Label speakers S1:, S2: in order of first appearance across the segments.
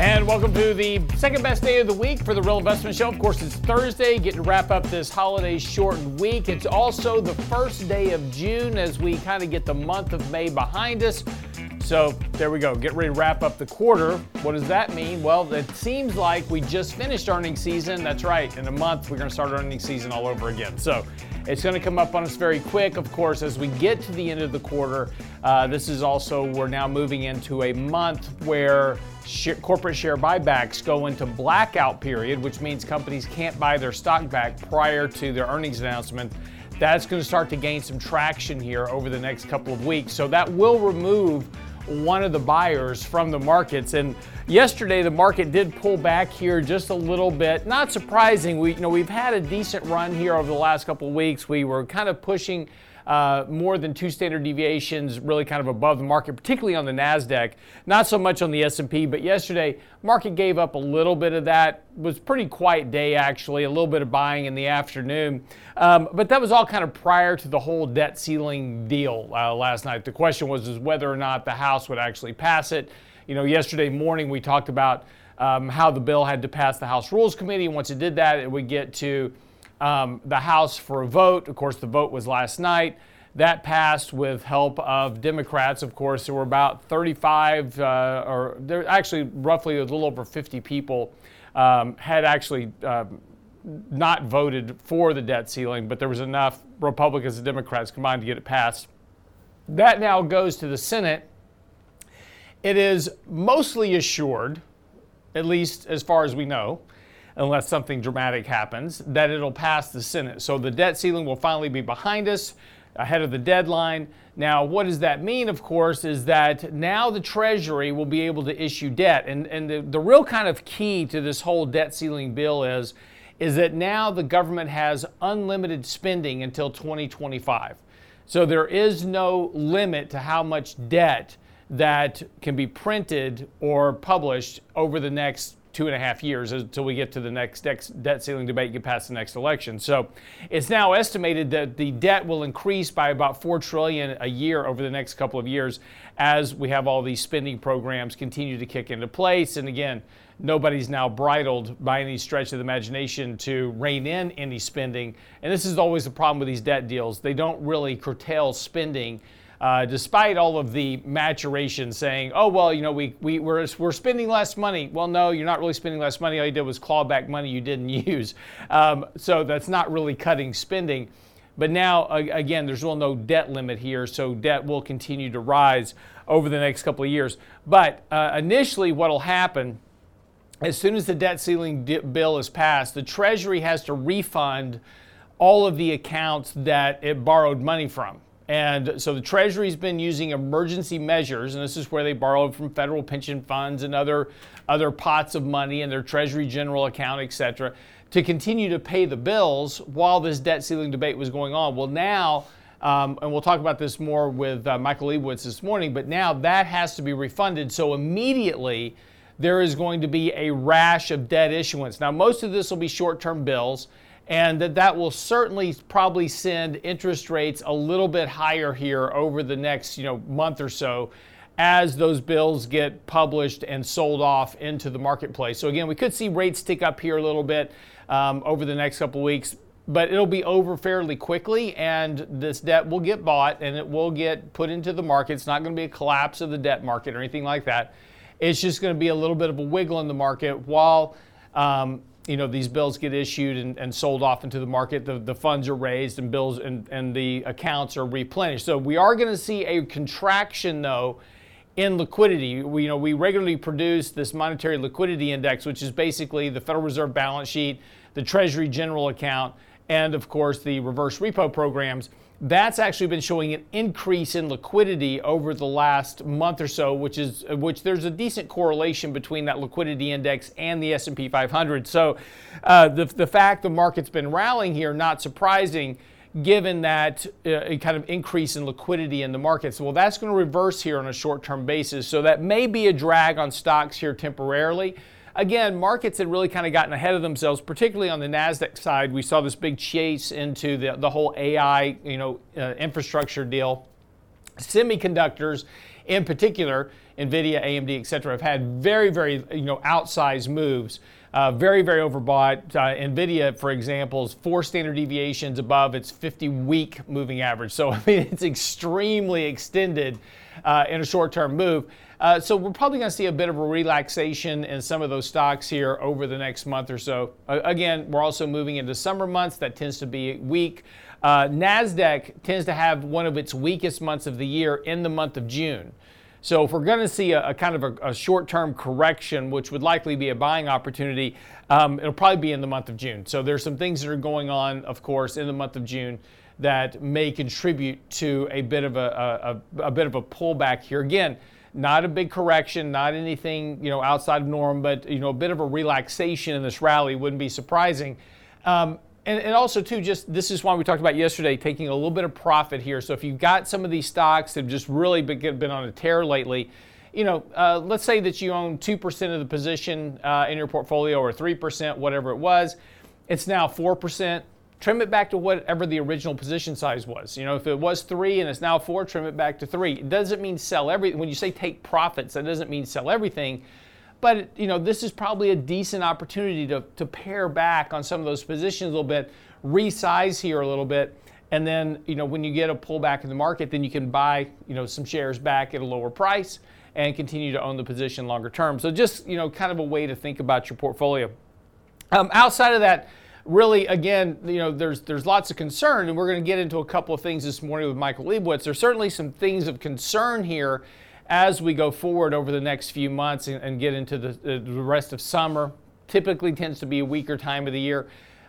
S1: And welcome to the second best day of the week for the Real Investment Show. Of course, it's Thursday, getting to wrap up this holiday shortened week. It's also the first day of June as we kind of get the month of May behind us. So there we go. Get ready to wrap up the quarter. What does that mean? Well, it seems like we just finished earnings season. That's right. In a month, we're going to start earnings season all over again. So it's going to come up on us very quick. Of course, as we get to the end of the quarter, uh, this is also, we're now moving into a month where sh- corporate share buybacks go into blackout period, which means companies can't buy their stock back prior to their earnings announcement. That's going to start to gain some traction here over the next couple of weeks. So that will remove one of the buyers from the markets. And yesterday, the market did pull back here just a little bit. Not surprising. We, you know, we've had a decent run here over the last couple of weeks. We were kind of pushing uh, more than two standard deviations, really kind of above the market, particularly on the Nasdaq. Not so much on the S&P, but yesterday market gave up a little bit of that. It was pretty quiet day actually, a little bit of buying in the afternoon, um, but that was all kind of prior to the whole debt ceiling deal uh, last night. The question was is whether or not the House would actually pass it. You know, yesterday morning we talked about um, how the bill had to pass the House Rules Committee. Once it did that, it would get to um, the House for a vote. Of course, the vote was last night. That passed with help of Democrats. Of course, there were about 35, uh, or there actually roughly a little over 50 people um, had actually uh, not voted for the debt ceiling, but there was enough Republicans and Democrats combined to get it passed. That now goes to the Senate. It is mostly assured, at least as far as we know, unless something dramatic happens, that it'll pass the Senate. So the debt ceiling will finally be behind us ahead of the deadline. Now, what does that mean, of course, is that now the Treasury will be able to issue debt. And, and the, the real kind of key to this whole debt ceiling bill is, is that now the government has unlimited spending until 2025. So there is no limit to how much debt that can be printed or published over the next two and a half years until we get to the next debt ceiling debate, get past the next election. So it's now estimated that the debt will increase by about four trillion a year over the next couple of years as we have all these spending programs continue to kick into place. And again, nobody's now bridled by any stretch of the imagination to rein in any spending. And this is always the problem with these debt deals. They don't really curtail spending uh, despite all of the maturation saying, oh, well, you know, we, we, we're, we're spending less money. Well, no, you're not really spending less money. All you did was claw back money you didn't use. Um, so that's not really cutting spending. But now, again, there's really no debt limit here, so debt will continue to rise over the next couple of years. But uh, initially, what will happen as soon as the debt ceiling di- bill is passed, the Treasury has to refund all of the accounts that it borrowed money from. And so the Treasury's been using emergency measures, and this is where they borrowed from federal pension funds and other, other pots of money in their Treasury general account, et cetera, to continue to pay the bills while this debt ceiling debate was going on. Well, now, um, and we'll talk about this more with uh, Michael Lebowitz this morning, but now that has to be refunded. So immediately, there is going to be a rash of debt issuance. Now, most of this will be short term bills and that that will certainly probably send interest rates a little bit higher here over the next you know month or so as those bills get published and sold off into the marketplace. So again, we could see rates tick up here a little bit um, over the next couple weeks, but it'll be over fairly quickly, and this debt will get bought and it will get put into the market. It's not going to be a collapse of the debt market or anything like that. It's just going to be a little bit of a wiggle in the market while um, you know these bills get issued and, and sold off into the market the, the funds are raised and bills and, and the accounts are replenished. So we are going to see a contraction though in liquidity. We, you know we regularly produce this monetary liquidity index which is basically the federal reserve balance sheet the treasury general account and of course the reverse repo programs that's actually been showing an increase in liquidity over the last month or so, which is which there's a decent correlation between that liquidity index and the S&P 500. So uh, the the fact the market's been rallying here, not surprising, given that uh, kind of increase in liquidity in the markets. Well, that's going to reverse here on a short term basis. So that may be a drag on stocks here temporarily. Again, markets had really kind of gotten ahead of themselves, particularly on the Nasdaq side. We saw this big chase into the, the whole AI, you know, uh, infrastructure deal. Semiconductors, in particular, Nvidia, AMD, et cetera, have had very, very, you know, outsized moves. Uh, very, very overbought. Uh, NVIDIA, for example, is four standard deviations above its 50 week moving average. So, I mean, it's extremely extended uh, in a short term move. Uh, so we're probably going to see a bit of a relaxation in some of those stocks here over the next month or so. again, we're also moving into summer months. That tends to be weak. Uh, NASDAQ tends to have one of its weakest months of the year in the month of June. So if we're going to see a, a kind of a, a, short-term correction, which would likely be a buying opportunity, um, it'll probably be in the month of June. So there's some things that are going on, of course, in the month of June that may contribute to a bit of a, a bit of a pullback here. Again, not a big correction, not anything you know outside of norm, but you know a bit of a relaxation in this rally wouldn't be surprising. Um, and, and, also too, just this is why we talked about yesterday, taking a little bit of profit here. So if you've got some of these stocks that have just really been, been on a tear lately, you know, uh, let's say that you own two percent of the position uh, in your portfolio, or three percent, whatever it was. It's now four percent trim it back to whatever the original position size was. You know, if it was three and it's now four, trim it back to three. It doesn't mean sell every. When you say take profits, that doesn't mean sell everything. But you know, this is probably a decent opportunity to, to pare back on some of those positions a little bit, resize here a little bit, and then you know when you get a pullback in the market, then you can buy you know some shares back at a lower price and continue to own the position longer term. So just you know, kind of a way to think about your portfolio. Um, outside of that, really, again, you know, there's there's lots of concern, and we're going to get into a couple of things this morning with Michael Lebowitz. There's certainly some things of concern here as we go forward over the next few months and, and get into the, the rest of summer. Typically tends to be a weaker time of the year.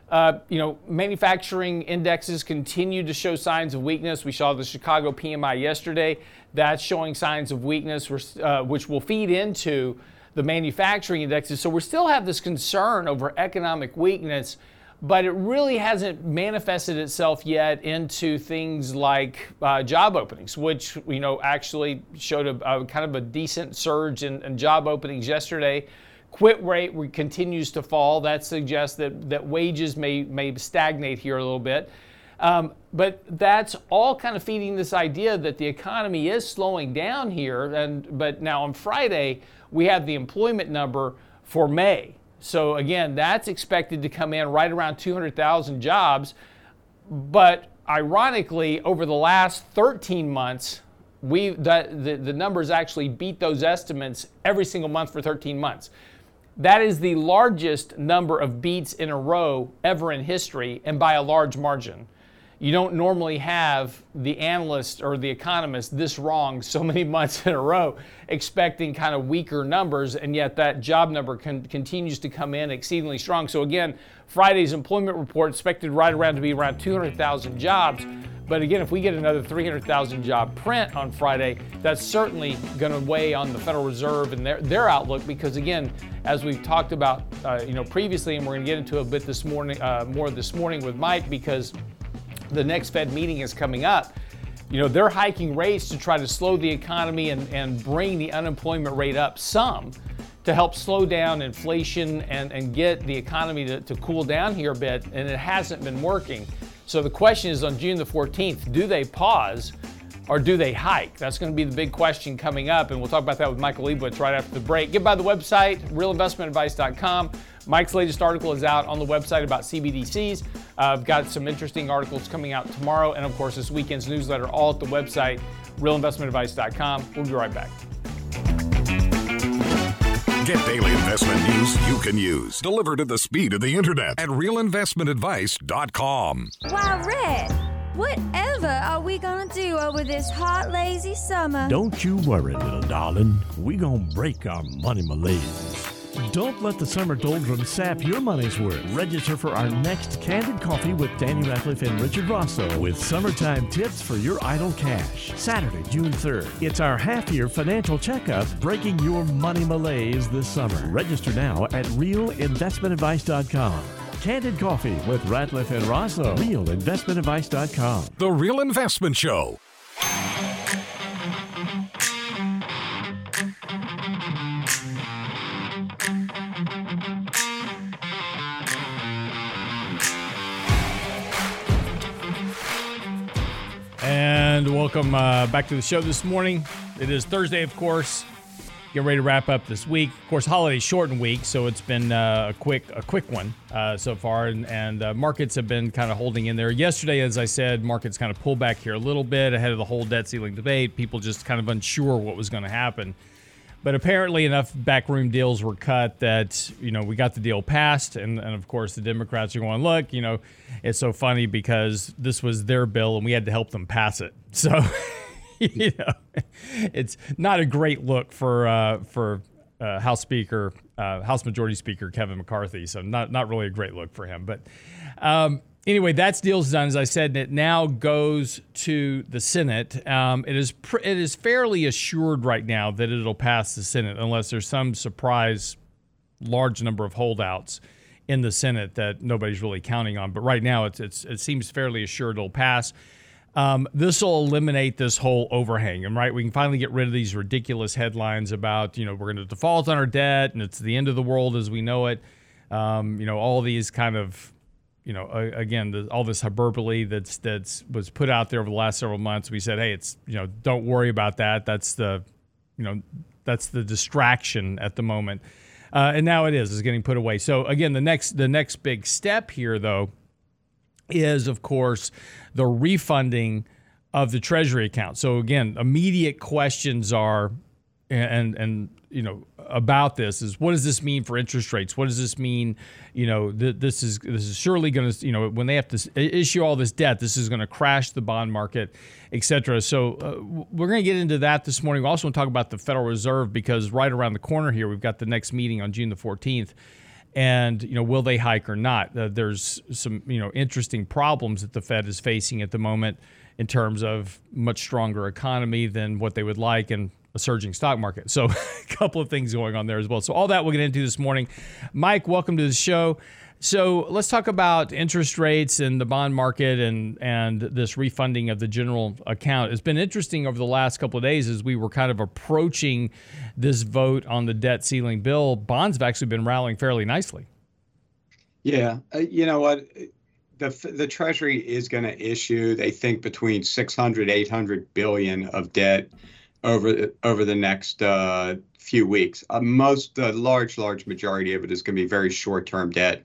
S1: Uh, you know, manufacturing indexes continue to show signs of weakness. We saw the Chicago PMI yesterday. That's showing signs of weakness, uh, which will feed into the manufacturing indexes. So we still have this concern over economic weakness but it really hasn't manifested itself yet into things like uh, job openings, which you know actually showed a, a kind of a decent surge in, in, job openings yesterday. Quit rate continues to fall. That suggests that that wages may may stagnate here a little bit. Um, but that's all kind of feeding this idea that the economy is slowing down here. And but now on Friday we have the employment number for May. So again, that's expected to come in right around 200,000 jobs. But ironically, over the last 13 months, we the, the, the numbers actually beat those estimates every single month for 13 months. That is the largest number of beats in a row ever in history, and by a large margin you don't normally have the analyst or the economist this wrong so many months in a row, expecting kind of weaker numbers, and yet that job number con- continues to come in exceedingly strong. So, again, Friday's employment report expected right around to be around 200,000 jobs. But again, if we get another 300,000 job print on Friday, that's certainly going to weigh on the Federal Reserve and their, their outlook because, again, as we've talked about, uh, you know, previously, and we're going to get into a bit this morning, uh, more this morning with Mike because the next Fed meeting is coming up, you know, they're hiking rates to try to slow the economy and, and bring the unemployment rate up some to help slow down inflation and, and get the economy to, to cool down here a bit, and it hasn't been working. So the question is on June the 14th, do they pause or do they hike? That's going to be the big question coming up, and we'll talk about that with Michael Lebowitz right after the break. Get by the website, realinvestmentadvice.com. Mike's latest article is out on the website about CBDCs. Uh, I've got some interesting articles coming out tomorrow, and of course, this weekend's newsletter, all at the website, realinvestmentadvice.com. We'll be right back.
S2: Get daily investment news you can use, delivered at the speed of the internet at realinvestmentadvice.com.
S3: Wow, Red, whatever are we gonna do over this hot, lazy summer?
S4: Don't you worry, little darling. We gonna break our money malaise. Don't let the summer doldrums sap your money's worth. Register for our next Candid Coffee with Danny Ratliff and Richard Rosso with summertime tips for your idle cash. Saturday, June 3rd. It's our half year financial checkup breaking your money malaise this summer. Register now at realinvestmentadvice.com. Candid Coffee with Ratliff and Rosso. RealInvestmentAdvice.com.
S2: The Real Investment Show.
S1: And welcome uh, back to the show this morning. It is Thursday, of course. Get ready to wrap up this week. Of course, holiday shortened week, so it's been uh, a quick a quick one uh, so far, and, and uh, markets have been kind of holding in there. Yesterday, as I said, markets kind of pulled back here a little bit ahead of the whole debt ceiling debate. People just kind of unsure what was going to happen. But apparently, enough backroom deals were cut that you know we got the deal passed, and, and of course the Democrats are going, look, you know, it's so funny because this was their bill and we had to help them pass it. So, you know, it's not a great look for uh, for uh, House Speaker, uh, House Majority Speaker Kevin McCarthy. So not not really a great look for him. But um, anyway, that's deal's done. As I said, and it now goes to the Senate. Um, it is it is fairly assured right now that it'll pass the Senate unless there's some surprise large number of holdouts in the Senate that nobody's really counting on. But right now, it's, it's it seems fairly assured it'll pass. Um, this will eliminate this whole overhang, and right, we can finally get rid of these ridiculous headlines about you know we're going to default on our debt and it's the end of the world as we know it. Um, you know all these kind of you know, uh, again, the, all this hyperbole that's that's was put out there over the last several months. We said, hey, it's you know, don't worry about that. That's the, you know, that's the distraction at the moment, uh, and now it is is getting put away. So again, the next the next big step here, though, is of course the refunding of the Treasury account. So again, immediate questions are, and and you know about this is what does this mean for interest rates? What does this mean? You know, th- this is this is surely going to you know when they have to issue all this debt, this is going to crash the bond market, et cetera. So uh, we're going to get into that this morning. We also want to talk about the Federal Reserve because right around the corner here, we've got the next meeting on June the 14th. And you know, will they hike or not? Uh, there's some you know interesting problems that the Fed is facing at the moment in terms of much stronger economy than what they would like, and a surging stock market. So, a couple of things going on there as well. So, all that we'll get into this morning. Mike, welcome to the show. So, let's talk about interest rates and the bond market and and this refunding of the general account. It's been interesting over the last couple of days as we were kind of approaching this vote on the debt ceiling bill. Bonds have actually been rallying fairly nicely.
S5: Yeah, uh, you know what? The, the Treasury is going to issue, they think, between 600, 800 billion of debt over over the next uh, few weeks. Uh, most, the large, large majority of it is going to be very short-term debt,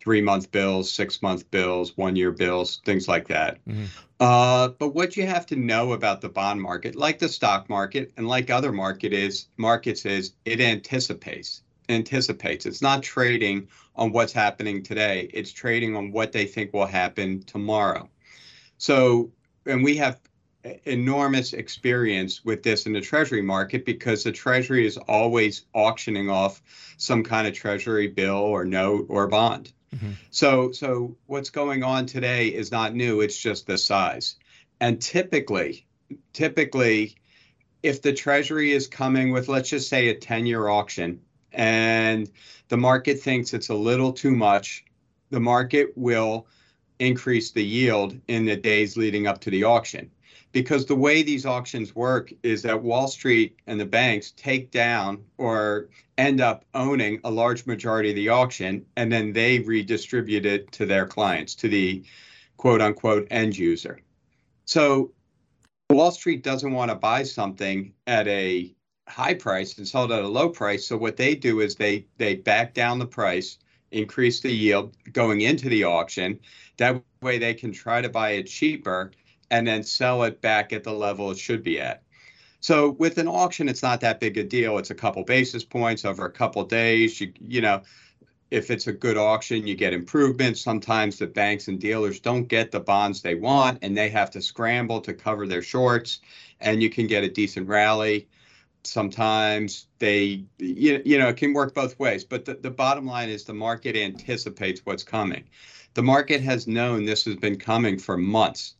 S5: three-month bills, six-month bills, one-year bills, things like that. Mm-hmm. Uh, but what you have to know about the bond market, like the stock market and like other market is markets, is it anticipates anticipates. It's not trading on what's happening today. It's trading on what they think will happen tomorrow. So, and we have enormous experience with this in the treasury market because the treasury is always auctioning off some kind of treasury bill or note or bond. Mm-hmm. So so what's going on today is not new, it's just the size. And typically typically if the treasury is coming with let's just say a 10-year auction and the market thinks it's a little too much, the market will increase the yield in the days leading up to the auction because the way these auctions work is that Wall Street and the banks take down or end up owning a large majority of the auction and then they redistribute it to their clients, to the quote unquote end user. So Wall Street doesn't want to buy something at a high price and sell it at a low price. So what they do is they they back down the price, increase the yield going into the auction. That way they can try to buy it cheaper and then sell it back at the level it should be at. So with an auction, it's not that big a deal. It's a couple basis points over a couple days. You you know, if it's a good auction, you get improvements. Sometimes the banks and dealers don't get the bonds they want, and they have to scramble to cover their shorts, and you can get a decent rally. Sometimes they, you, you know, it can work both ways. But the, the bottom line is the market anticipates what's coming. The market has known this has been coming for months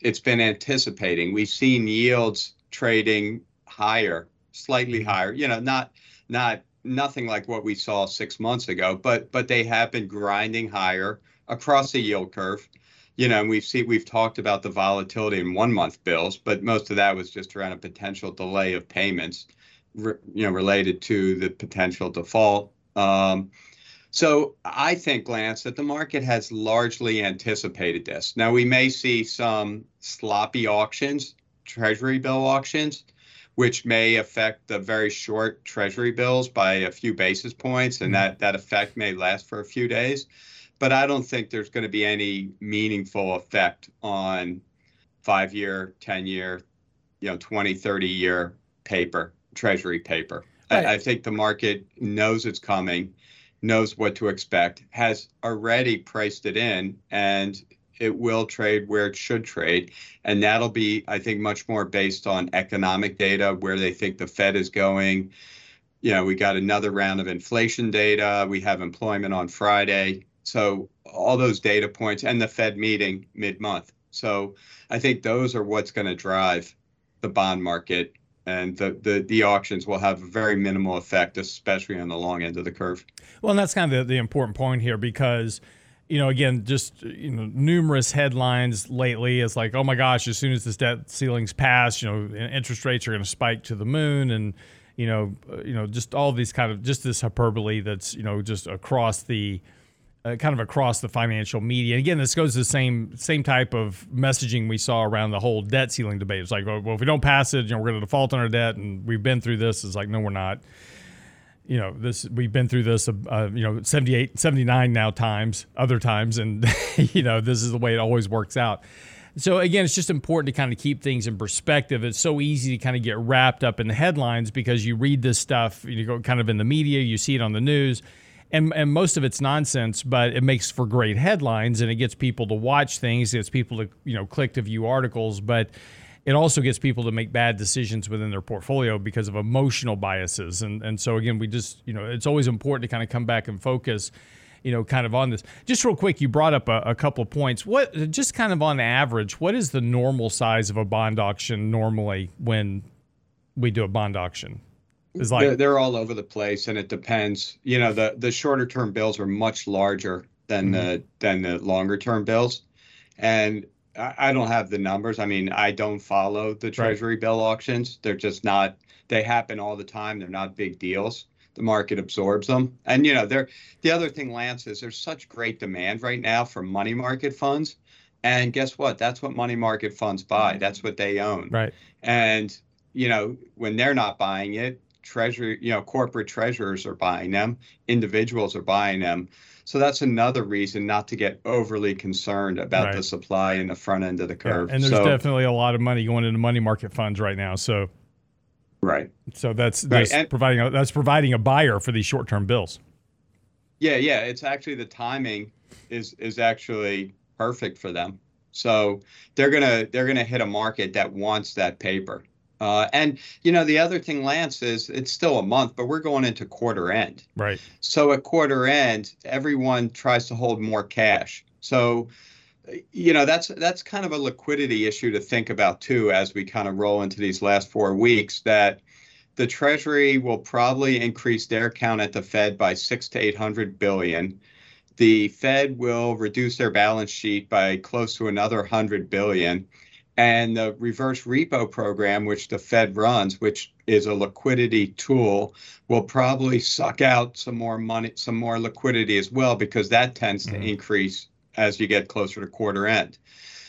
S5: it's been anticipating. We've seen yields trading higher, slightly mm-hmm. higher. You know, not not nothing like what we saw six months ago, but but they have been grinding higher across the yield curve. You know, and we've seen we've talked about the volatility in one month bills, but most of that was just around a potential delay of payments, re, you know, related to the potential default. Um, so I think, Lance, that the market has largely anticipated this. Now we may see some sloppy auctions, treasury bill auctions, which may affect the very short treasury bills by a few basis points, and that, that effect may last for a few days. But I don't think there's going to be any meaningful effect on five year, 10 year, you know, 20, 30 year paper, treasury paper. Right. I, I think the market knows it's coming knows what to expect, has already priced it in, and it will trade where it should trade. And that'll be, I think, much more based on economic data, where they think the Fed is going. You know, we got another round of inflation data. We have employment on Friday. So, all those data points and the Fed meeting mid month. So, I think those are what's going to drive the bond market and the, the, the auctions will have a very minimal effect, especially on the long end of the curve.
S1: Well, and that's kind of the, the important point here because you know, again, just you know, numerous headlines lately. It's like, oh my gosh, as soon as this debt ceiling's passed, you know, interest rates are going to spike to the moon, and you know, uh, you know, just all these kind of just this hyperbole that's you know just across the uh, kind of across the financial media. And again, this goes to the same same type of messaging we saw around the whole debt ceiling debate. It's like, well, if we don't pass it, you know, we're going to default on our debt, and we've been through this. It's like, no, we're not. You know, this we've been through this, uh, you know, 78, 79 now times, other times, and you know, this is the way it always works out. So again, it's just important to kind of keep things in perspective. It's so easy to kind of get wrapped up in the headlines because you read this stuff, you go kind of in the media, you see it on the news and and most of it's nonsense, but it makes for great headlines and it gets people to watch things, it gets people to you know click to view articles, but it also gets people to make bad decisions within their portfolio because of emotional biases. And and so again, we just you know it's always important to kind of come back and focus you know, kind of on this. Just real quick, you brought up a, a, couple of points. What, just kind of on average, what is the normal size of a bond auction normally when we do a bond auction?
S5: Is like they're, they're, all over the place, and it depends. You know, the the shorter term bills are much larger than mm-hmm. the than the longer term bills, and I, I, don't have the numbers. I mean, I don't follow the Treasury right. bill auctions. They're just not. They happen all the time. They're not big deals. The market absorbs them, and you know, they're the other thing, Lance, is there's such great demand right now for money market funds. And guess what? That's what money market funds buy. That's what they own.
S1: Right.
S5: And you know, when they're not buying it, treasury, you know, corporate treasurers are buying them, individuals are buying them. So that's another reason not to get overly concerned about right. the supply in the front end of the curve.
S1: Yeah, and there's so, definitely a lot of money going into money market funds right now. So
S5: right.
S1: So that's, that's right. providing a, that's providing a buyer for these short-term bills.
S5: Yeah, yeah, it's actually the timing is is actually perfect for them. So they're gonna they're gonna hit a market that wants that paper. Uh, and you know the other thing, Lance, is it's still a month, but we're going into quarter end.
S1: Right.
S5: So at quarter end, everyone tries to hold more cash. So, you know that's that's kind of a liquidity issue to think about too as we kind of roll into these last four weeks. That the Treasury will probably increase their count at the Fed by six to eight hundred billion. The Fed will reduce their balance sheet by close to another hundred billion and the reverse repo program, which the Fed runs, which is a liquidity tool, will probably suck out some more money, some more liquidity as well, because that tends mm-hmm. to increase as you get closer to quarter end.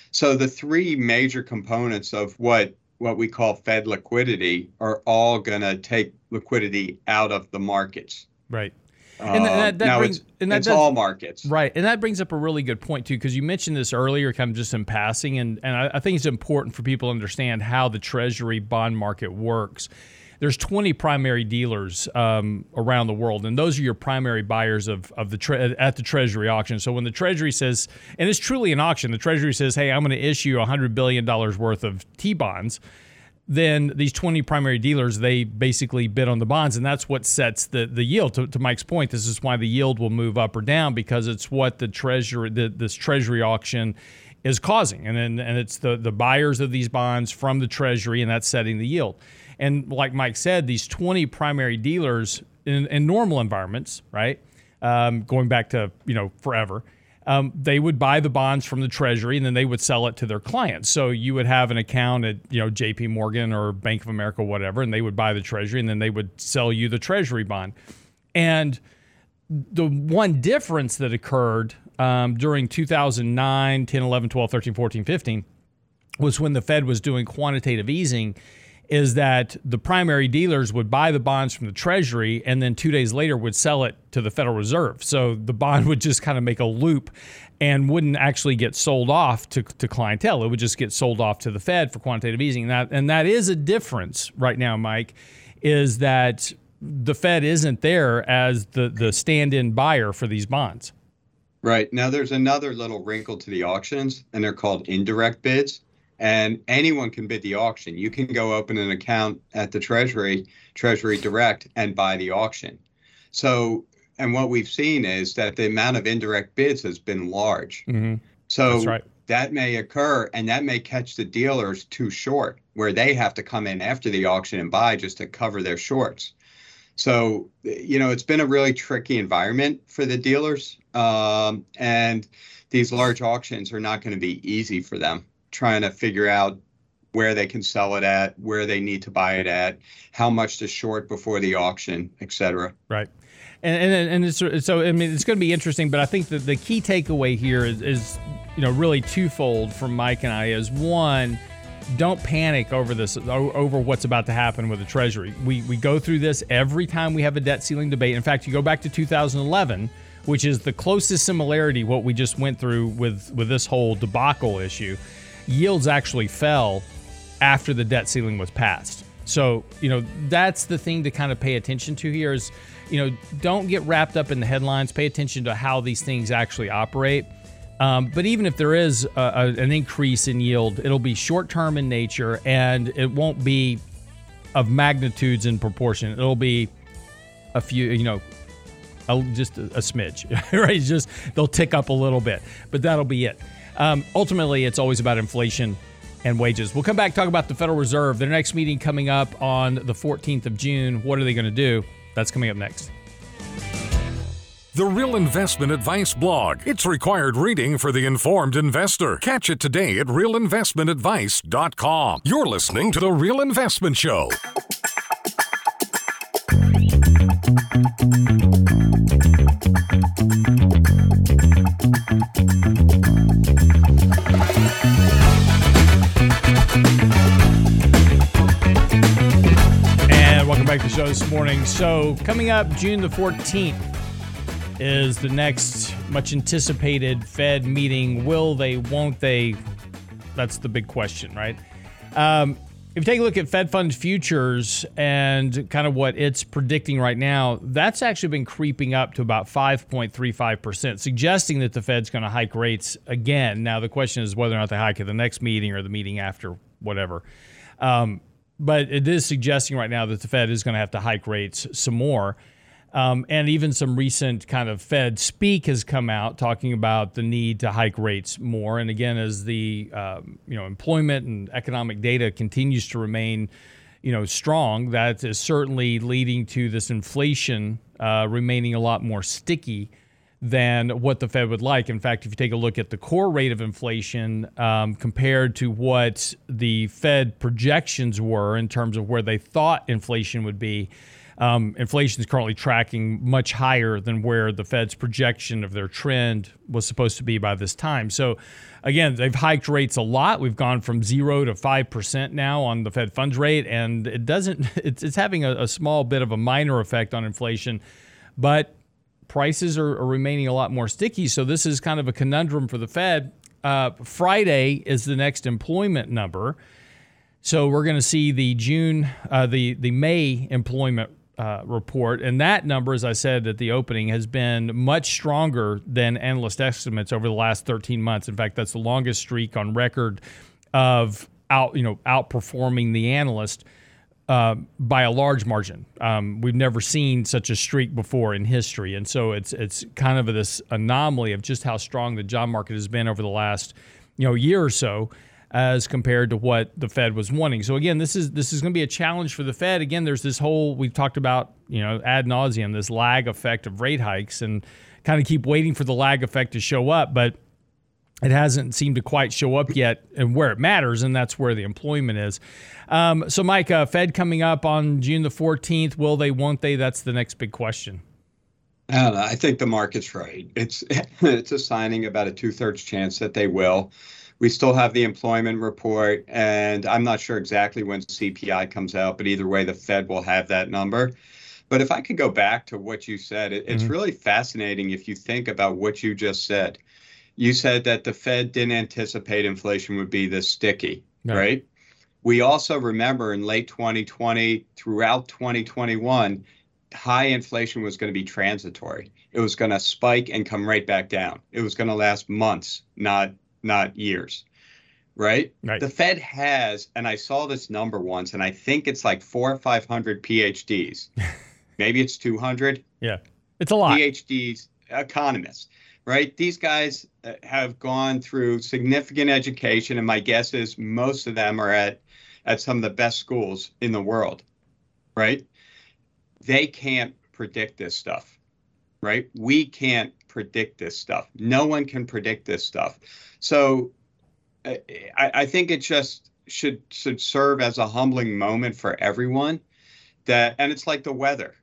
S5: So the three major components of what what we call Fed liquidity are all going to take liquidity out of the markets.
S1: Right.
S5: And that, that, now brings, it's, and that it's does, all markets,
S1: right? And that brings up a really good point too, because you mentioned this earlier, kind of just in passing, and and I, I think it's important for people to understand how the Treasury bond market works. There's 20 primary dealers um, around the world, and those are your primary buyers of of the tre- at the Treasury auction. So when the Treasury says, and it's truly an auction, the Treasury says, "Hey, I'm going to issue 100 billion dollars worth of T bonds." Then these 20 primary dealers they basically bid on the bonds and that's what sets the, the yield to, to mike's point this is why the yield will move up or down because it's what the treasury the, this treasury auction is causing and then and it's the the buyers of these bonds from the treasury and that's setting the yield and like mike said these 20 primary dealers in, in normal environments, right? Um, going back to you know forever, um, they would buy the bonds from the Treasury and then they would sell it to their clients. So you would have an account at you know J.P. Morgan or Bank of America, whatever, and they would buy the Treasury and then they would sell you the Treasury bond. And the one difference that occurred um, during 2009, 10, 11, 12, 13, 14, 15 was when the Fed was doing quantitative easing is that the primary dealers would buy the bonds from the Treasury and then two days later would sell it to the Federal Reserve. So the bond would just kind of make a loop and wouldn't actually get sold off to, to clientele. It would just get sold off to the Fed for quantitative easing. And that, and that is a difference right now, Mike, is that the Fed isn't there as the, the stand in buyer for these bonds.
S5: Right. Now, there's another little wrinkle to the auctions, and they're called indirect bids and anyone can bid the auction. You can go open an account at the Treasury, Treasury Direct, and buy the auction. So, and what we've seen is that the amount of indirect bids has been large.
S1: Mm-hmm.
S5: So
S1: right.
S5: that may occur, and that may catch the dealers too short, where they have to come in after the auction and buy just to cover their shorts. So, you know, it's been a really tricky environment for the dealers. Um, and these large auctions are not going to be easy for them trying to figure out where they can sell it at, where they need to buy it at, how much to short before the auction, et cetera.
S1: Right. And, and, and so, I mean, it's going to be interesting, but I think that the key takeaway here is, is, you know, really twofold from Mike and I is one, don't panic over this, over what's about to happen with the Treasury. We, we go through this every time we have a debt ceiling debate. In fact, you go back to 2011, which is the closest similarity what we just went through with, with this whole debacle issue yields actually fell after the debt ceiling was passed. So, you know, that's the thing to kind of pay attention to here is, you know, don't get wrapped up in the headlines. Pay attention to how these things actually operate. Um, but even if there is a, a, an increase in yield, it'll be short term in nature and it won't be of magnitudes in proportion. It'll be a few, you know, a, just a, a smidge, right? Just they'll tick up a little bit, but that'll be it. Um, ultimately, it's always about inflation and wages. We'll come back talk about the Federal Reserve. Their next meeting coming up on the 14th of June. What are they going to do? That's coming up next.
S2: The Real Investment Advice blog. It's required reading for the informed investor. Catch it today at realinvestmentadvice.com. You're listening to The Real Investment
S1: Show. This morning. So, coming up June the 14th is the next much anticipated Fed meeting. Will they, won't they? That's the big question, right? Um, if you take a look at Fed Fund futures and kind of what it's predicting right now, that's actually been creeping up to about 5.35%, suggesting that the Fed's going to hike rates again. Now, the question is whether or not they hike at the next meeting or the meeting after, whatever. Um, but it is suggesting right now that the Fed is going to have to hike rates some more. Um, and even some recent kind of Fed speak has come out talking about the need to hike rates more. And again, as the um, you know employment and economic data continues to remain you know strong, that is certainly leading to this inflation uh, remaining a lot more sticky than what the Fed would like. In fact, if you take a look at the core rate of inflation um, compared to what the Fed projections were in terms of where they thought inflation would be, um, inflation is currently tracking much higher than where the Fed's projection of their trend was supposed to be by this time. So, again, they've hiked rates a lot. We've gone from zero to five percent now on the Fed funds rate, and it doesn't. It's, it's having a, a small bit of a minor effect on inflation, but prices are, are, remaining a lot more sticky. So this is kind of a conundrum for the Fed. Uh, Friday is the next employment number. So we're going to see the June, uh, the the May employment uh, report, and that number, as I said at the opening, has been much stronger than analyst estimates over the last 13 months. In fact, that's the longest streak on record of out, you know, outperforming the analyst. Uh, by a large margin. Um, we've never seen such a streak before in history, and so it's it's kind of this anomaly of just how strong the job market has been over the last you know year or so. As compared to what the Fed was wanting. So again, this is this is going to be a challenge for the Fed. Again, there's this whole we've talked about, you know, ad nauseum, this lag effect of rate hikes, and kind of keep waiting for the lag effect to show up, but it hasn't seemed to quite show up yet and where it matters, and that's where the employment is. Um, so, Mike, uh, Fed coming up on June the 14th. Will they, won't they? That's the next big question.
S5: I. I think the market's right. It's it's assigning about a two thirds chance that they will. We still have the employment report, and I'm not sure exactly when CPI comes out, but either way, the Fed will have that number. But if I could go back to what you said, it, it's mm-hmm. really fascinating if you think about what you just said. You said that the Fed didn't anticipate inflation would be this sticky, right? right? We also remember in late 2020, throughout 2021, high inflation was going to be transitory. It was going to spike and come right back down. It was going to last months, not not years. Right?
S1: right?
S5: The Fed has, and I saw this number once, and I think it's like four or five hundred PhDs. Maybe it's two hundred.
S1: Yeah, it's a lot.
S5: PhDs, economists, right? These guys uh, have gone through significant education, and my guess is most of them are at at some of the best schools in the world, right? they can't predict this stuff, right? We can't predict this stuff. No one can predict this stuff. So I, I think it just should should serve as a humbling moment for everyone that and it's like the weather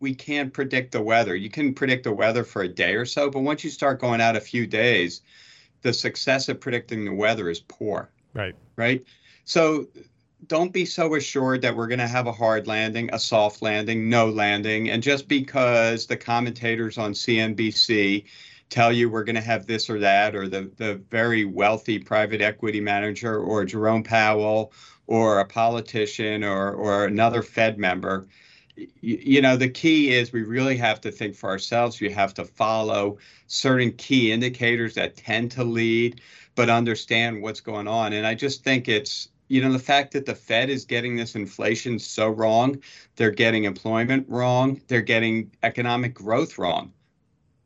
S5: we can't predict the weather you can predict the weather for a day or so but once you start going out a few days the success of predicting the weather is poor
S1: right
S5: right so don't be so assured that we're going to have a hard landing, a soft landing, no landing. And just because the commentators on CNBC tell you we're going to have this or that, or the, the very wealthy private equity manager, or Jerome Powell, or a politician, or, or another Fed member, you, know, the key is we really have to think for ourselves. We have to follow certain key indicators that tend to lead, but understand what's going on. And I just think it's you know the fact that the fed is getting this inflation so wrong they're getting employment wrong they're getting economic growth wrong.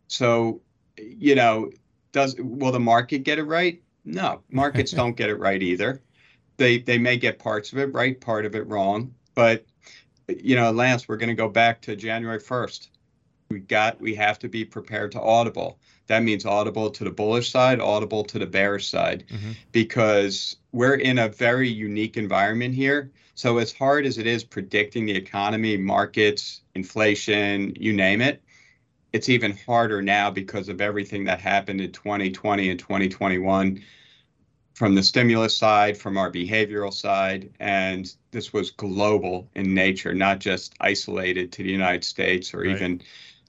S5: So you know does will the market get it right? No markets don't get it right either. They they may get parts of it right part of it wrong but you know lance we're going to go back to january 1st we got we have to be prepared to audible that means audible to the bullish side audible to the bearish side mm-hmm. because we're in a very unique environment here so as hard as it is predicting the economy markets inflation you name it it's even harder now because of everything that happened in 2020 and 2021 from the stimulus side, from our behavioral side, and this was global in nature, not just isolated to the United States or right. even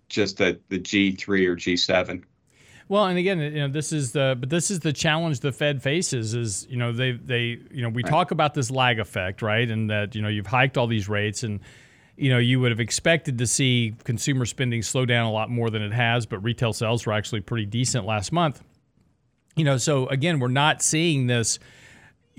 S5: just the the G3 or G7.
S1: Well, and again, you know, this is the but this is the challenge the Fed faces is, you know, they they you know, we right. talk about this lag effect, right? And that, you know, you've hiked all these rates and you know, you would have expected to see consumer spending slow down a lot more than it has, but retail sales were actually pretty decent last month. You know, so again, we're not seeing this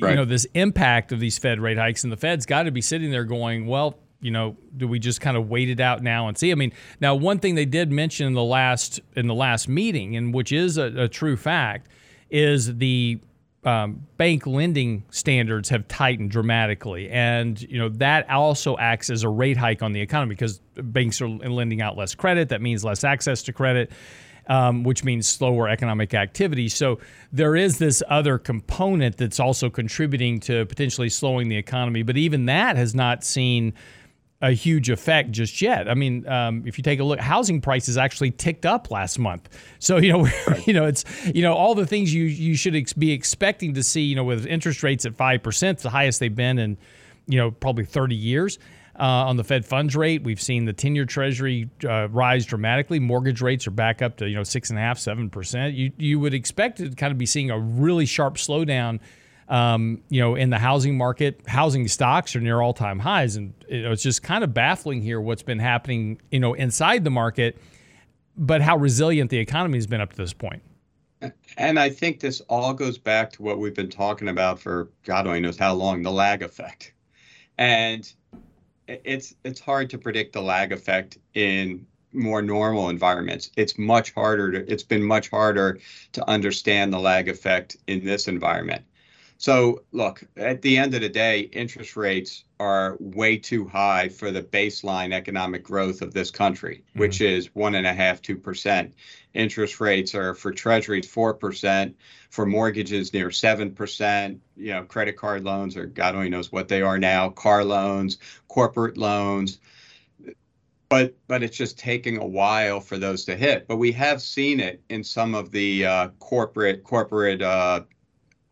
S1: right. you know, this impact of these Fed rate hikes and the Fed's got to be sitting there going, well, you know, do we just kind of wait it out now and see? I mean, now one thing they did mention in the last in the last meeting, and which is a, a true fact, is the um, bank lending standards have tightened dramatically, and you know that also acts as a rate hike on the economy because banks are lending out less credit. That means less access to credit. Um, which means slower economic activity. So there is this other component that's also contributing to potentially slowing the economy. But even that has not seen a huge effect just yet. I mean, um, if you take a look, housing prices actually ticked up last month. So you know, you know, it's you know all the things you you should ex- be expecting to see. You know, with interest rates at five percent, the highest they've been in you know probably 30 years. Uh, on the Fed funds rate, we've seen the 10-year Treasury uh, rise dramatically. Mortgage rates are back up to you know six and a half, seven percent. You you would expect to kind of be seeing a really sharp slowdown um, you know, in the housing market, housing stocks are near all-time highs, and it's just kind of baffling here what's been happening, you know, inside the market, but how resilient the economy has been up to this point.
S5: And I think this all goes back to what we've been talking about for God only knows how long, the lag effect. And it's it's hard to predict the lag effect in more normal environments. It's much harder to it's been much harder to understand the lag effect in this environment. So, look, at the end of the day, interest rates are way too high for the baseline economic growth of this country, mm-hmm. which is one and a half, two percent. Interest rates are for treasuries four percent, for mortgages near seven percent. You know, credit card loans or God only knows what they are now, car loans, corporate loans. But but it's just taking a while for those to hit. But we have seen it in some of the uh, corporate corporate uh,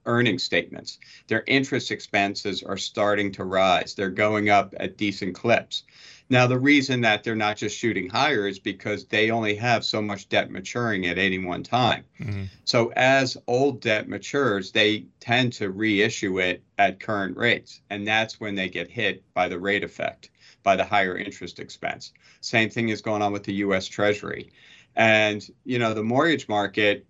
S5: earning statements. Their interest expenses are starting to rise. They're going up at decent clips. Now, the reason that they're not just shooting higher is because they only have so much debt maturing at any one time. Mm-hmm. So, as old debt matures, they tend to reissue it at current rates. And that's when they get hit by the rate effect, by the higher interest expense. Same thing is going on with the US Treasury. And, you know, the mortgage market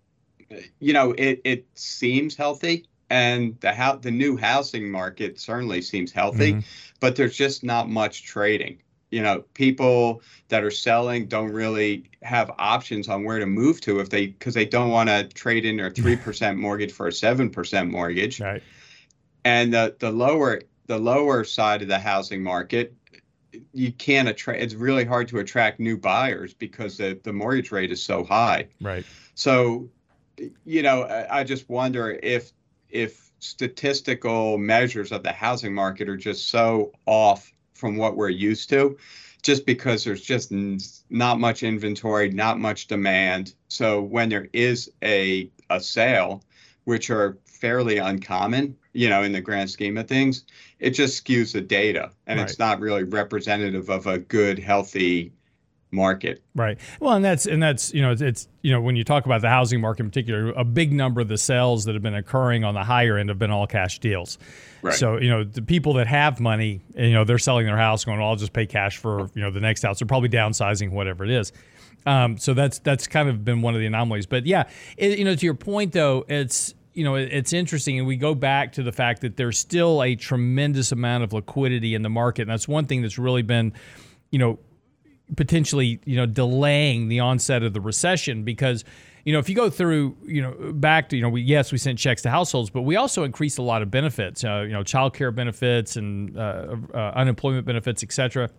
S5: you know, it, it seems healthy and the how the new housing market certainly seems healthy, mm-hmm. but there's just not much trading. You know, people that are selling don't really have options on where to move to if they because they don't want to trade in their three percent mortgage for a seven percent mortgage.
S1: Right.
S5: And the the lower the lower side of the housing market, you can't attract. It's really hard to attract new buyers because the the mortgage rate is so high.
S1: Right.
S5: So you know, I, just wonder if if statistical measures of the housing market are just so off from what we're used to just because there's just not much inventory, not much demand. So when there is a a sale, which are fairly uncommon, you know, in the grand scheme of things, it just skews the data and right. it's not really representative of a good, healthy market.
S1: Right. Well, and that's and that's you know it's, it's, you know when you talk about the housing market in particular, a big number of the sales that have been occurring on the higher end have been all cash deals. Right. So you know the people that have money, you know they're selling their house, going, well, "I'll just pay cash for you know the next house." They're probably downsizing, whatever it is. Um, so that's that's kind of been one of the anomalies. But yeah, it, you know to your point though, it's you know it's interesting, and we go back to the fact that there's still a tremendous amount of liquidity in the market, and that's one thing that's really been you know potentially you know delaying the onset of the recession because you know if you go through you know back to you know we yes we sent checks to households but we also increased a lot of benefits uh, you know child care benefits and uh, uh, unemployment benefits etc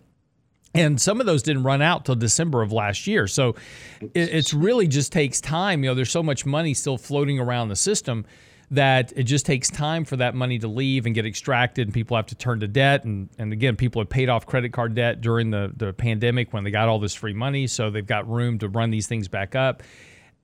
S1: and some of those didn't run out till December of last year. So it, it's really just takes time. You know, there's so much money still floating around the system that it just takes time for that money to leave and get extracted and people have to turn to debt. And, and again people have paid off credit card debt during the, the pandemic when they got all this free money. So they've got room to run these things back up.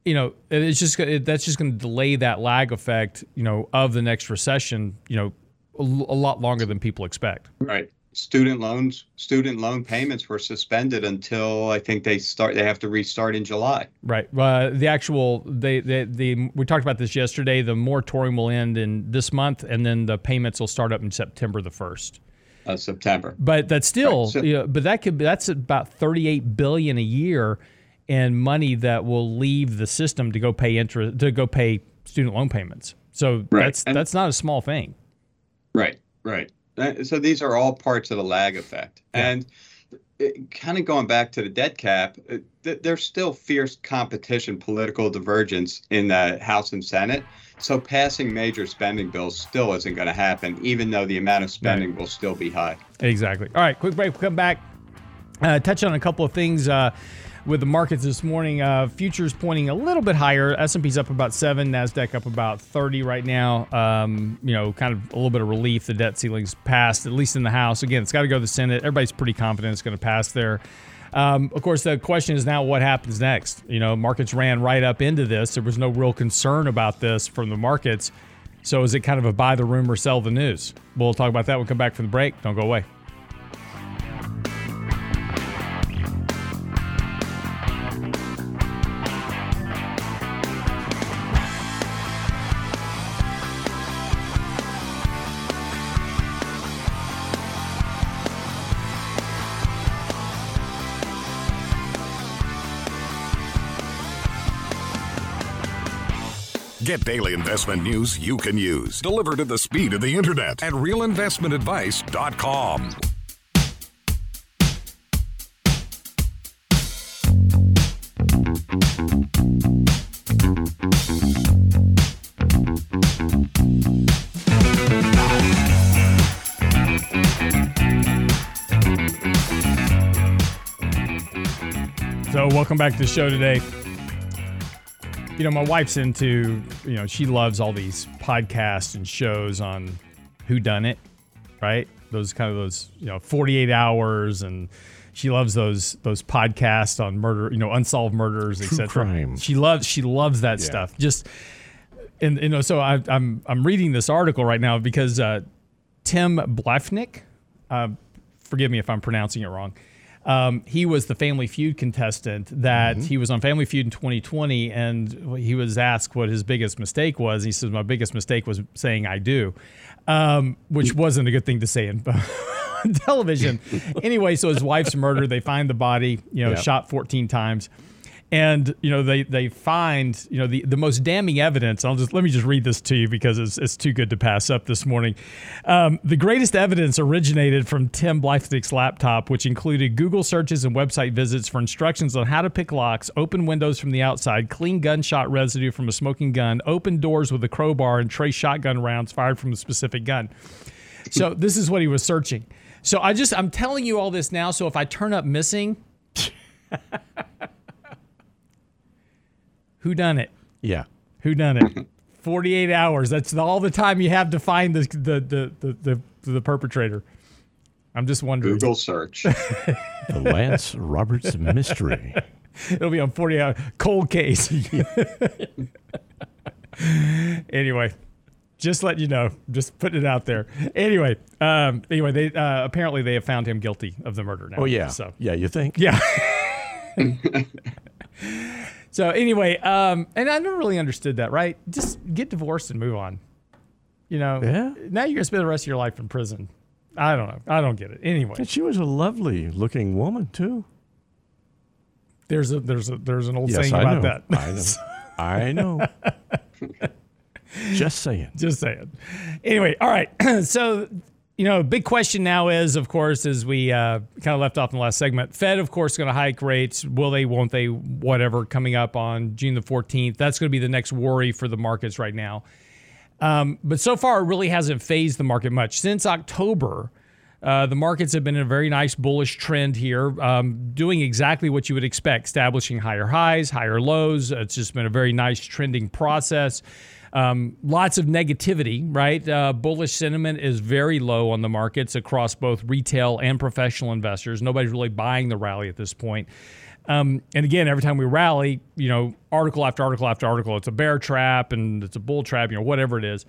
S1: You know it's just it, that's just going to delay that lag effect you know of the next recession you know a, a lot longer than people expect.
S5: Right student loans student loan payments were suspended until I think they start they have to restart in July.
S1: Right. Uh, the actual they, they the we talked about this yesterday. The moratorium will end in this month, and then the payments will start up in September the first.
S5: Uh, September.
S1: But that's still, right, so, you know, but that could that's about thirty eight billion a year in money that will leave the system to go pay interest to go pay student loan payments. So right. that's and, that's not a small thing.
S5: Right. Right. Uh, so these are all parts of the lag effect. Yeah. And kind of going back to the debt cap, uh, there's still fierce competition, political divergence in the House and Senate. So passing major spending bills still isn't going to happen, even though the amount of spending right. will still be high.
S1: Exactly. All right, quick break. We'll come back. Uh, touch on a couple of things. Uh, with the markets this morning. Uh, futures pointing a little bit higher. S&P's up about seven. Nasdaq up about 30 right now. Um, you know, kind of a little bit of relief. The debt ceiling's passed, at least in the House. Again, it's got to go to the Senate. Everybody's pretty confident it's going to pass there. Um, of course, the question is now what happens next. You know, markets ran right up into this. There was no real concern about this from the markets. So is it kind of a buy the rumor, sell the news? We'll talk about that. when We'll come back from the break. Don't go away.
S2: Get daily investment news you can use, delivered at the speed of the internet at realinvestmentadvice.com.
S1: So, welcome back to the show today. You know, my wife's into, you know, she loves all these podcasts and shows on who done it, right? Those kind of those, you know, 48 hours and she loves those those podcasts on murder, you know, unsolved murders, etc. She loves she loves that
S4: Yeah.
S1: stuff. Just and you know, so I, I'm I'm reading this article right now because uh, Tim Bliefnick, uh, forgive me if I'm pronouncing it wrong. Um, he was the Family Feud contestant that he was on Family Feud in 2020, and he was asked what his biggest mistake was. He says, "My biggest mistake was saying I do," um, which wasn't a good thing to say in on television. anyway, so his wife's murdered. They find the body, you know,
S4: Yep.
S1: shot 14 times. And you know they they find you know the, the most damning evidence. I'll just let me just read this to you because it's, it's too good to pass up this morning. Um, the greatest evidence originated from Tim Bliefnick's laptop, which included Google searches and website visits for instructions on how to pick locks, open windows from the outside, clean gunshot residue from a smoking gun, open doors with a crowbar, and trace shotgun rounds fired from a specific gun. So this is what he was searching. So I just I'm telling you all this now. So if I turn up missing, who done it?
S4: Yeah.
S1: Who done it? 48 hours. That's all the time you have to find the the the the, the, the perpetrator. I'm just wondering.
S5: Google search.
S4: The Lance Roberts mystery.
S1: It'll be on 40 hour cold case. anyway, just let you know. Just putting it out there. Anyway, um, anyway, they uh, apparently they have found him guilty of the murder now.
S4: Oh yeah.
S1: So
S4: Yeah, you think?
S1: yeah. So anyway, um, and I never really understood that. Right? Just get divorced and move on. You know.
S4: Yeah.
S1: Now you're gonna spend the rest of your life in prison. I don't know. I don't get it. Anyway,
S4: And she was a lovely looking woman too.
S1: there's a there's a there's an old
S4: Yes,
S1: saying
S4: I
S1: about
S4: know.
S1: that.
S4: I know. I know. Just saying.
S1: Just saying. Anyway, all right. so, you know, big question now is, of course, as we uh, kind of left off in the last segment, Fed, of course, going to hike rates. Will they? Won't they? Whatever. Coming up on June the 14th. That's going to be the next worry for the markets right now. Um, but so far, it really hasn't fazed the market much since October. Uh, the markets have been in a very nice bullish trend here, um, doing exactly what you would expect, establishing higher highs, higher lows. It's just been a very nice trending process. Um, lots of negativity, right? Uh, bullish sentiment is very low on the markets across both retail and professional investors. Nobody's really buying the rally at this point. Um, and again, every time we rally, you know, article after article after article, it's a bear trap and it's a bull trap, you know, whatever it is.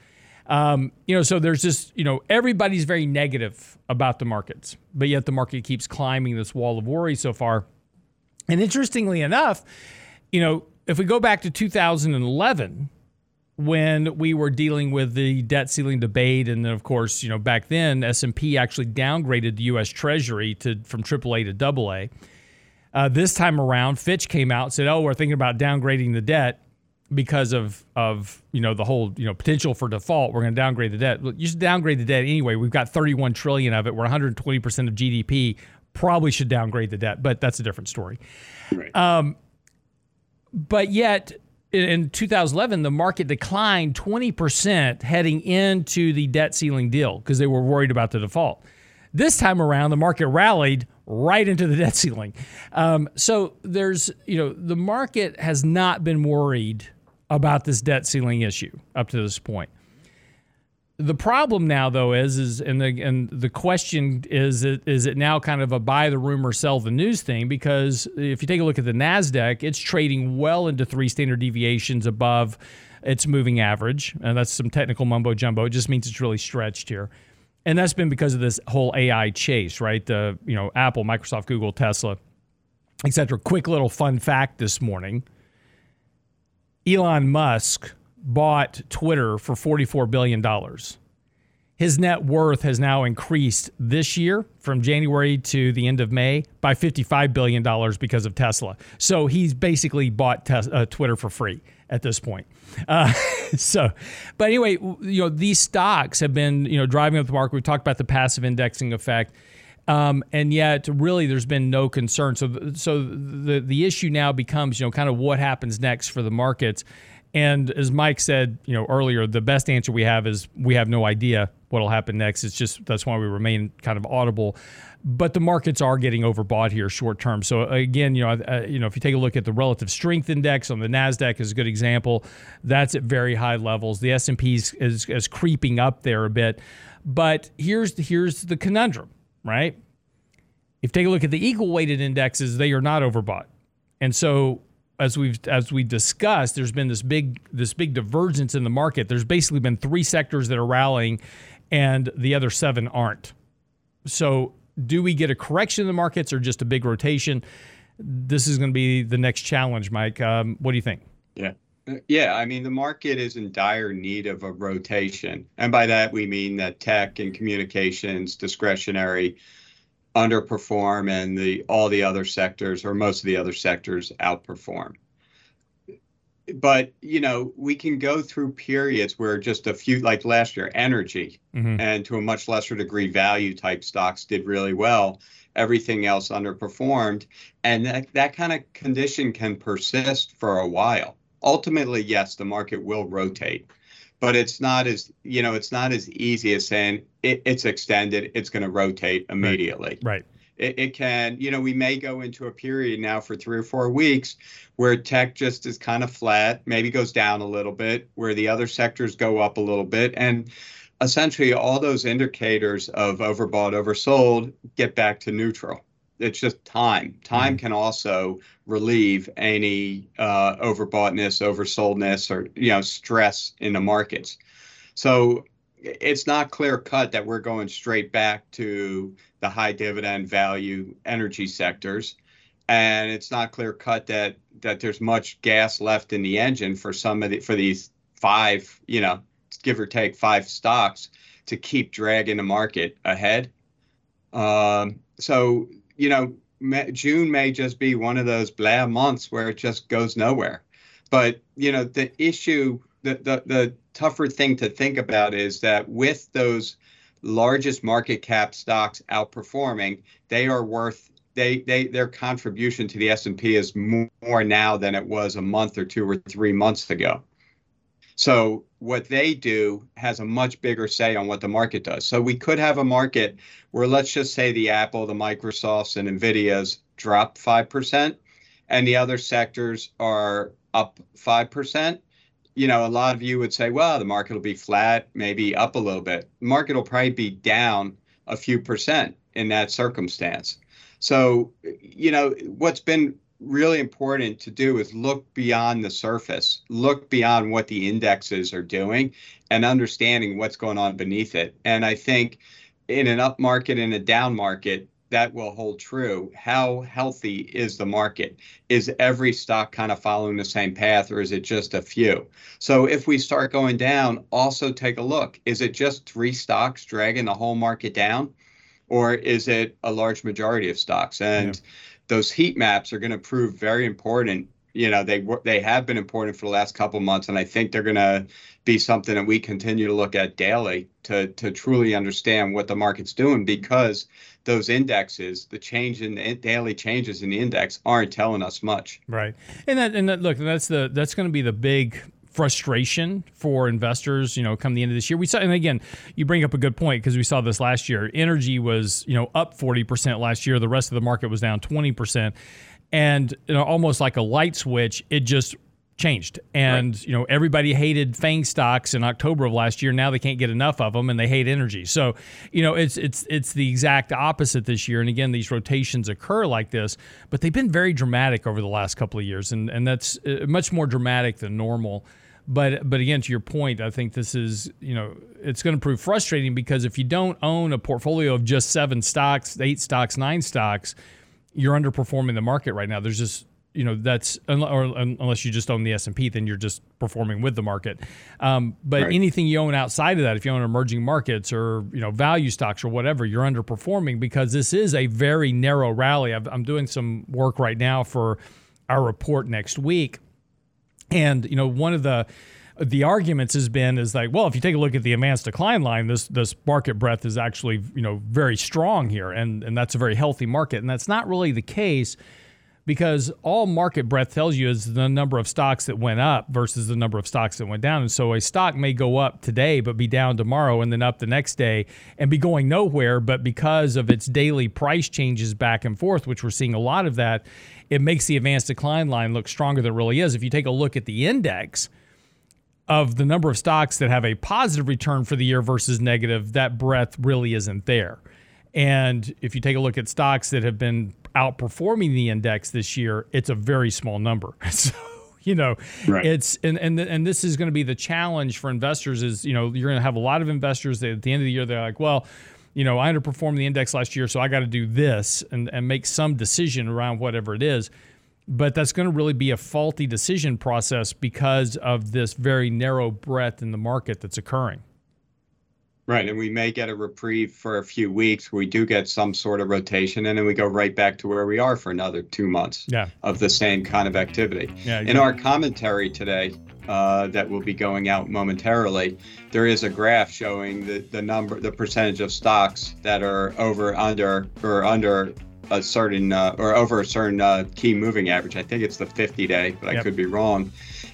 S1: Um, you know, so there's just, you know, everybody's very negative about the markets, but yet the market keeps climbing this wall of worry so far. And interestingly enough, you know, if we go back to 2011, when we were dealing with the debt ceiling debate, and then of course, you know, back then S and P actually downgraded the U.S. Treasury to from AAA to AA. Uh, this time around, Fitch came out and said, "Oh, we're thinking about downgrading the debt because of of you know the whole you know potential for default. We're going to downgrade the debt. You should downgrade the debt anyway. We've got 31 trillion of it. We're 120 percent of GDP. Probably should downgrade the debt, but that's a different story.
S5: Right.
S1: But yet, in- in 2011, the market declined 20% heading into the debt ceiling deal because they were worried about the default. This time around, the market rallied right into the debt ceiling. Um, so there's, you know, the market has not been worried about this debt ceiling issue up to this point. The problem now, though, is is and the and the question is is it now kind of a buy the rumor, sell the news thing? Because if you take a look at the Nasdaq, it's trading well into three standard deviations above its moving average, and that's some technical mumbo jumbo. It just means it's really stretched here, and that's been because of this whole AI chase, right? The you know Apple, Microsoft, Google, Tesla, etc. Quick little fun fact this morning: Elon Musk bought Twitter for $44 billion. His net worth has now increased this year from January to the end of May by $55 billion because of Tesla. So he's basically bought uh, Twitter for free at this point. Uh, so, but anyway, you know, these stocks have been, you know, driving up the market. We've talked about the passive indexing effect. Um, and yet, really, there's been no concern. So, so the the issue now becomes, you know, kind of what happens next for the markets. And as Mike said, you know, earlier, the best answer we have is we have no idea what'll happen next. It's just that's why we remain kind of audible. But the markets are getting overbought here short term. So again, you know, uh, you know, if you take a look at the relative strength index on the Nasdaq is a good example. That's at very high levels. The S and P is, is, creeping up there a bit. But here's here's the conundrum, right? If you take a look at the equal weighted indexes, they are not overbought. And so as we've as we discussed, there's been this big this big divergence in the market. There's basically been three sectors that are rallying, and the other seven aren't. So, do we get a correction in the markets or just a big rotation? This is going to be the next challenge, Mike. Um, what do you think?
S5: Yeah. Yeah, I mean, the market is in dire need of a rotation. And by that, we mean that tech and communications, discretionary, underperform and the all the other sectors or most of the other sectors outperform. But you know we can go through periods where just a few like last year energy mm-hmm. and to a much lesser degree value type stocks did really well. Everything else underperformed. And that, that kind of condition can persist for a while. Ultimately yes the market will rotate but it's not as you know it's not as easy as saying it, it's extended it's going to rotate immediately.
S1: Right, right.
S5: It, it, can you know we may go into a period now for three or four weeks where tech just is kind of flat maybe goes down a little bit where the other sectors go up a little bit and essentially all those indicators of overbought oversold get back to neutral it's just time. Time mm-hmm. can also relieve any uh, overboughtness, oversoldness, or you know stress in the markets. So it's not clear cut that we're going straight back to the high dividend value energy sectors, and it's not clear cut that that there's much gas left in the engine for some of the for these five, you know, give or take five stocks to keep dragging the market ahead. Um, so you know, May, June may just be one of those blah months where it just goes nowhere. But you know, the issue, the the, the tougher thing to think about is that with those largest market cap stocks outperforming, they are worth they they their contribution to the S&P is more now than it was a month or two or 3 months ago. So what they do has a much bigger say on what the market does. So we could have a market where let's just say the Apple, the Microsofts, and Nvidias drop five percent, and the other sectors are up five percent. You know, a lot of you would say, well, the market will be flat, maybe up a little bit. The market will probably be down a few percent in that circumstance. So, you know, what's been really important to do is look beyond the surface, look beyond what the indexes are doing, and understanding what's going on beneath it. And I think in an up market and a down market, that will hold true. How healthy is the market? Is every stock kind of following the same path, or is it just a few? So if we start going down, also take a look. Is it just three stocks dragging the whole market down? Or is it a large majority of stocks? And yeah those heat maps are going to prove very important. You know, they they have been important for the last couple months, and I think they're going to be something that we continue to look at daily to to truly understand what the market's doing because those indexes, the change in the daily changes in the index, aren't telling us much.
S1: Right, and that and that, look, that's the that's going to be the big frustration for investors, you know, come the end of this year. We saw, and again, you bring up a good point because we saw this last year. Energy was, you know, up 40% last year. The rest of the market was down 20%. And you know, almost like a light switch, it just changed. And right. you know, everybody hated FANG stocks in October of last year. Now they can't get enough of them, and they hate energy. So, you know, it's it's it's the exact opposite this year. And again, these rotations occur like this, but they've been very dramatic over the last couple of years, and and that's uh, much more dramatic than normal. But but again, to your point, I think this is you know it's going to prove frustrating because if you don't own a portfolio of just seven stocks, eight stocks, nine stocks, you're underperforming the market right now. There's just you know that's or unless you just own the S&P then you're just performing with the market. Um, but right. anything you own outside of that if you own emerging markets or you know value stocks or whatever you're underperforming because this is a very narrow rally. I am doing some work right now for our report next week. And you know, one of the the arguments has been is like, well, if you take a look at the advanced decline line, this this market breadth is actually you know very strong here, and and that's a very healthy market, and that's not really the case because all market breadth tells you is the number of stocks that went up versus the number of stocks that went down. And so a stock may go up today, but be down tomorrow and then up the next day and be going nowhere. But because of its daily price changes back and forth, which we're seeing a lot of that, it makes the advanced decline line look stronger than it really is. If you take a look at the index, of the number of stocks that have a positive return for the year versus negative, that breadth really isn't there. And if you take a look at stocks that have been outperforming the index this year, it's a very small number. So, you know,
S5: Right.
S1: it's and and and this is going to be the challenge for investors is, you know, you're going to have a lot of investors that at the end of the year they're like, well, you know, I underperformed the index last year, so I got to do this and and make some decision around whatever it is. But that's going to really be a faulty decision process because of this very narrow breadth in the market that's occurring.
S5: Right, and we may get a reprieve for a few weeks. We do get some sort of rotation, and then we go right back to where we are for another two months
S1: Yeah.
S5: of the same kind of activity.
S1: Yeah,
S5: In our commentary today, uh, that will be going out momentarily, there is a graph showing the, the number, the percentage of stocks that are over, under, or under a certain, uh, or over a certain uh, key moving average. I think it's the 50 day, but I could be wrong.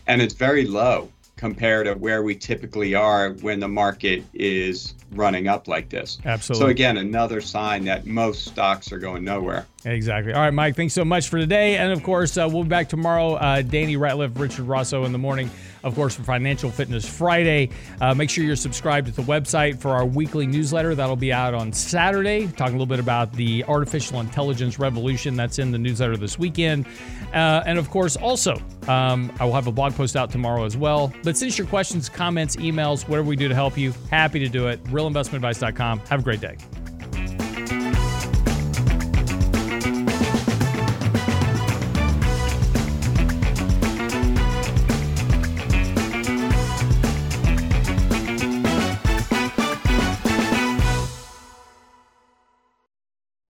S5: And it's very low compared to where we typically are when the market is running up like this.
S1: Absolutely.
S5: So again, another sign that most stocks are going nowhere.
S1: Exactly. All right, Mike, thanks so much for today. And of course, uh, we'll be back tomorrow. Uh, Danny Ratliff, Richard Rosso in the morning, of course, for Financial Fitness Friday. Uh, make sure you're subscribed to the website for our weekly newsletter. That'll be out on Saturday, talking a little bit about the artificial intelligence revolution that's in the newsletter this weekend. Uh, and of course, also, um, I will have a blog post out tomorrow as well. But since your questions, comments, emails, whatever we do to help you. Happy to do it. RealInvestmentAdvice.com. Have a great day.